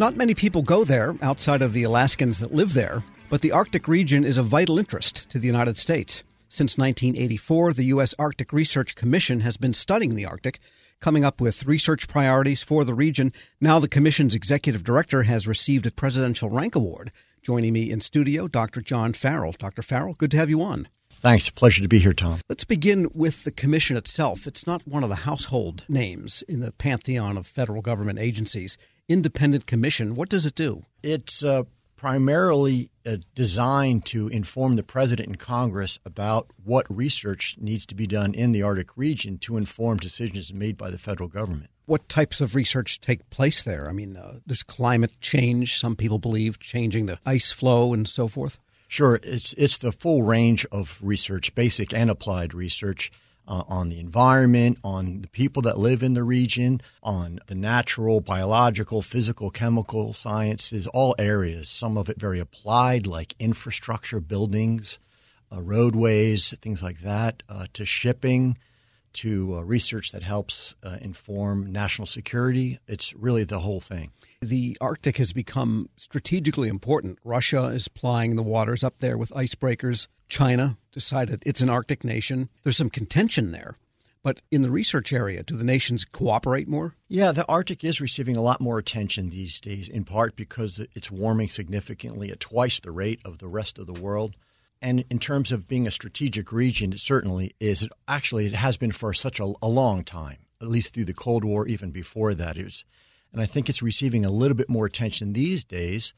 Not many people go there outside of the Alaskans that live there, but the Arctic region is of vital interest to the United States. Since 1984, the U.S. Arctic Research Commission has been studying the Arctic, coming up with research priorities for the region. Now, the Commission's executive director has received a Presidential Rank Award. Joining me in studio, Dr. John Farrell. Dr. Farrell, good to have you on. Thanks. Pleasure to be here, Tom. Let's begin with the Commission itself. It's not one of the household names in the pantheon of federal government agencies independent commission. What does it do? It's uh, primarily uh, designed to inform the president and Congress about what research needs to be done in the Arctic region to inform decisions made by the federal government. What types of research take place there? I mean, uh, there's climate change, some people believe, changing the ice flow and so forth. Sure, it's it's the full range of research, basic and applied research uh, on the environment, on the people that live in the region, on the natural, biological, physical, chemical sciences, all areas. Some of it very applied, like infrastructure, buildings, uh, roadways, things like that, uh, to shipping, to uh, research that helps uh, inform national security. It's really the whole thing. The Arctic has become strategically important. Russia is plying the waters up there with icebreakers. China decided it's an Arctic nation. There's some contention there. But in the research area, do the nations cooperate more? Yeah, the Arctic is receiving a lot more attention these days, in part because it's warming significantly at twice the rate of the rest of the world. And in terms of being a strategic region, it certainly is. It actually it has been for such a, a long time, at least through the Cold War, even before that. It was, and I think it's receiving a little bit more attention these days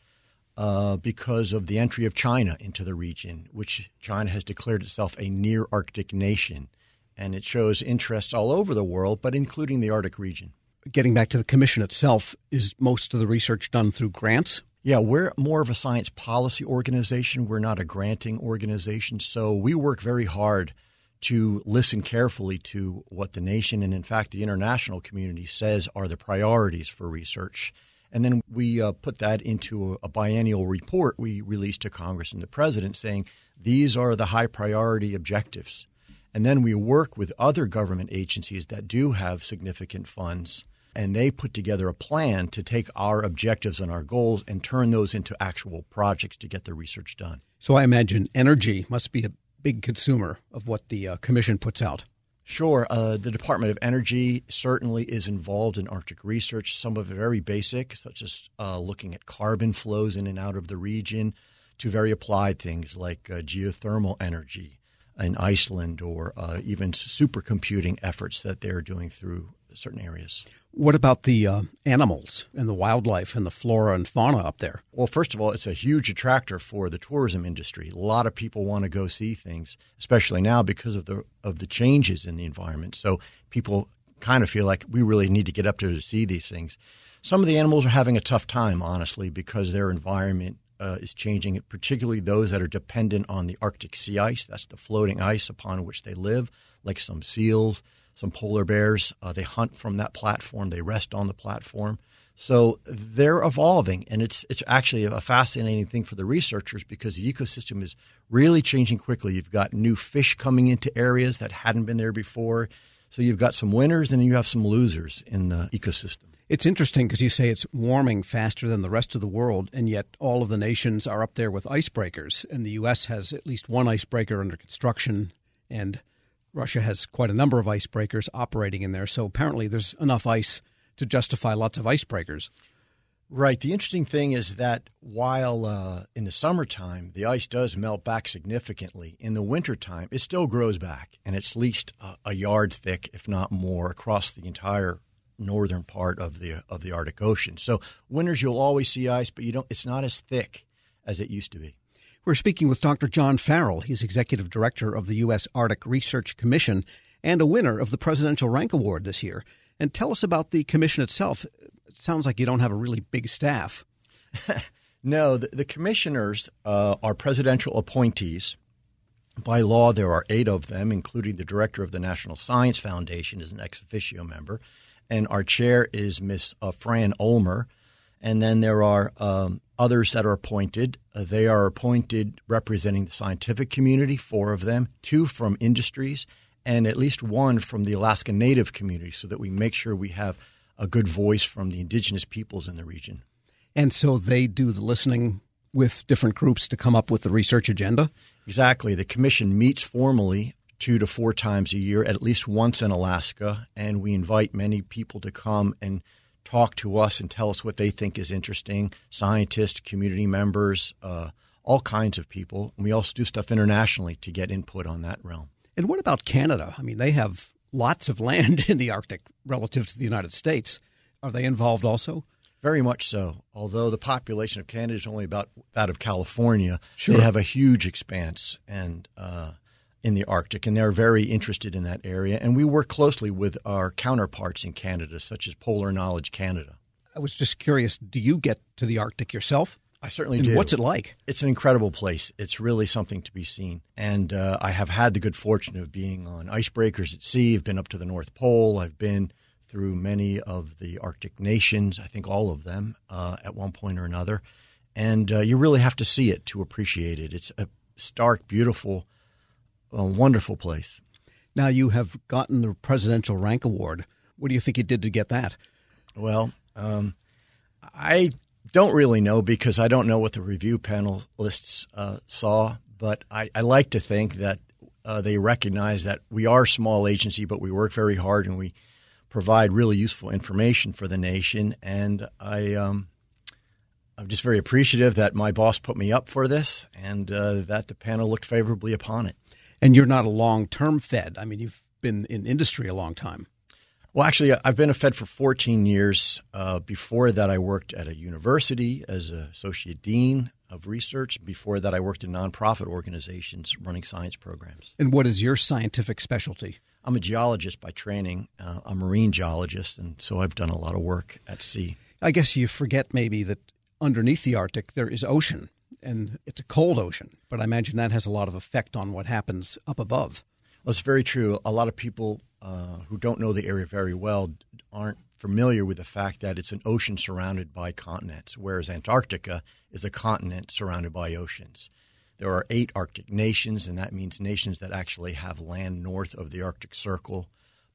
uh, because of the entry of China into the region, which China has declared itself a near Arctic nation. And it shows interests all over the world, but including the Arctic region. Getting back to the commission itself, is most of the research done through grants? Yeah, we're more of a science policy organization. We're not a granting organization. So we work very hard to listen carefully to what the nation and, in fact, the international community says are the priorities for research. And then we uh, put that into a, a biennial report we release to Congress and the president saying these are the high priority objectives. And then we work with other government agencies that do have significant funds and they put together a plan to take our objectives and our goals and turn those into actual projects to get the research done. So I imagine energy must be a big consumer of what the uh, commission puts out. Sure. Uh, the Department of Energy certainly is involved in Arctic research, some of it very basic, such as uh, looking at carbon flows in and out of the region, to very applied things like uh, geothermal energy in Iceland or uh, even supercomputing efforts that they're doing through certain areas. What about the uh, animals and the wildlife and the flora and fauna up there? Well, first of all, it's a huge attractor for the tourism industry. A lot of people want to go see things, especially now because of the of the changes in the environment. So people kind of feel like we really need to get up there to see these things. Some of the animals are having a tough time, honestly, because their environment uh, is changing, particularly those that are dependent on the Arctic sea ice. That's the floating ice upon which they live, like some seals, some polar bears. Uh, they hunt from that platform. They rest on the platform. So they're evolving, and it's it's actually a fascinating thing for the researchers because the ecosystem is really changing quickly. You've got new fish coming into areas that hadn't been there before. So you've got some winners and you have some losers in the ecosystem. It's interesting because you say it's warming faster than the rest of the world, and yet all of the nations are up there with icebreakers, and the U.S. has at least one icebreaker under construction, and Russia has quite a number of icebreakers operating in there. So apparently, there's enough ice to justify lots of icebreakers. Right. The interesting thing is that while uh, in the summertime the ice does melt back significantly, in the wintertime it still grows back, and it's at least a, a yard thick, if not more, across the entire northern part of the of the Arctic Ocean. So winters you'll always see ice, but you don't. It's not as thick as it used to be. We're speaking with Dr. John Farrell. He's executive director of the U.S. Arctic Research Commission and a winner of the Presidential Rank Award this year. And tell us about the commission itself. It sounds like you don't have a really big staff. no, the, the commissioners uh, are presidential appointees. By law, there are eight of them, including the director of the National Science Foundation is an ex officio member, and our chair is Miss uh, Fran Ulmer. And then there are um, others that are appointed. Uh, they are appointed representing the scientific community, four of them, two from industries, and at least one from the Alaska Native community, so that we make sure we have a good voice from the indigenous peoples in the region. And so they do the listening with different groups to come up with the research agenda? Exactly. The commission meets formally two to four times a year, at least once in Alaska, and we invite many people to come and talk to us and tell us what they think is interesting scientists, community members, uh, all kinds of people. And we also do stuff internationally to get input on that realm. And what about Canada? I mean, they have lots of land in the Arctic relative to the United States. Are they involved also? Very much so. Although the population of Canada is only about that of California, Sure. they have a huge expanse and uh, in the Arctic, and they're very interested in that area. And we work closely with our counterparts in Canada, such as Polar Knowledge Canada. I was just curious do you get to the Arctic yourself? I certainly And do. what's it like? It's an incredible place. It's really something to be seen. And uh, I have had the good fortune of being on icebreakers at sea. I've been up to the North Pole. I've been through many of the Arctic nations, I think all of them uh, at one point or another. And uh, you really have to see it to appreciate it. It's a stark, beautiful, uh, wonderful place. Now you have gotten the Presidential Rank Award. What do you think you did to get that? Well, um, I don't really know because I don't know what the review panelists uh, saw, but I, I like to think that uh, they recognize that we are a small agency, but we work very hard and we provide really useful information for the nation. And I, um, I'm just very appreciative that my boss put me up for this and uh, that the panel looked favorably upon it. And you're not a long term Fed. I mean, you've been in industry a long time. Well, actually, I've been a Fed for 14 years. Uh, before that, I worked at a university as an associate dean of research. Before that, I worked in nonprofit organizations running science programs. And what is your scientific specialty? I'm a geologist by training, uh, a marine geologist, and so I've done a lot of work at sea. I guess you forget maybe that underneath the Arctic there is ocean, and it's a cold ocean. But I imagine that has a lot of effect on what happens up above. Well, it's very true. A lot of people uh, who don't know the area very well aren't familiar with the fact that it's an ocean surrounded by continents, whereas Antarctica is a continent surrounded by oceans. There are eight Arctic nations, and that means nations that actually have land north of the Arctic Circle.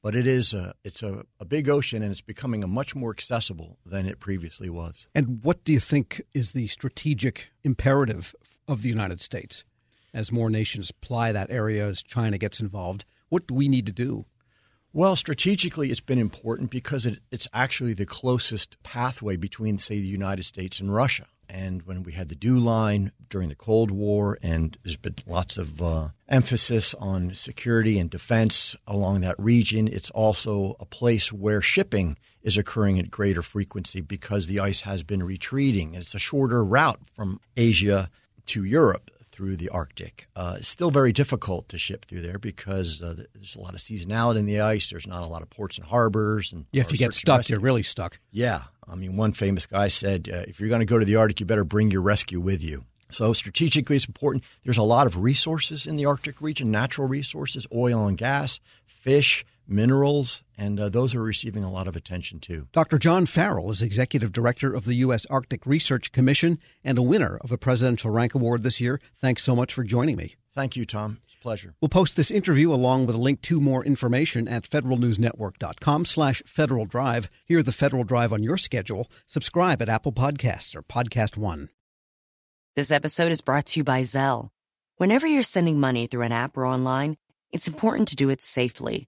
But it is a, it's a, a big ocean, and it's becoming a much more accessible than it previously was. And what do you think is the strategic imperative of the United States as more nations ply that area, as China gets involved? What do we need to do? Well, strategically, it's been important because it, it's actually the closest pathway between, say, the United States and Russia. And when we had the DEW line during the Cold War, and there's been lots of uh, emphasis on security and defense along that region, it's also a place where shipping is occurring at greater frequency because the ice has been retreating. And it's a shorter route from Asia to Europe through the Arctic. Uh, it's still very difficult to ship through there because uh, there's a lot of seasonality in the ice. There's not a lot of ports and harbors. And Yeah, if you get stuck, you're really stuck. Yeah. I mean, one famous guy said, uh, if you're going to go to the Arctic, you better bring your rescue with you. So strategically, it's important. There's a lot of resources in the Arctic region, natural resources, oil and gas, fish, minerals, and uh, those are receiving a lot of attention too. Dr. John Farrell is executive director of the U.S. Arctic Research Commission and a winner of a Presidential Rank Award this year. Thanks so much for joining me. Thank you, Tom. It's a pleasure. We'll post this interview along with a link to more information at federalnewsnetwork.com slash Federal Drive. Hear the Federal Drive on your schedule. Subscribe at Apple Podcasts or Podcast One. This episode is brought to you by Zelle. Whenever you're sending money through an app or online, it's important to do it safely.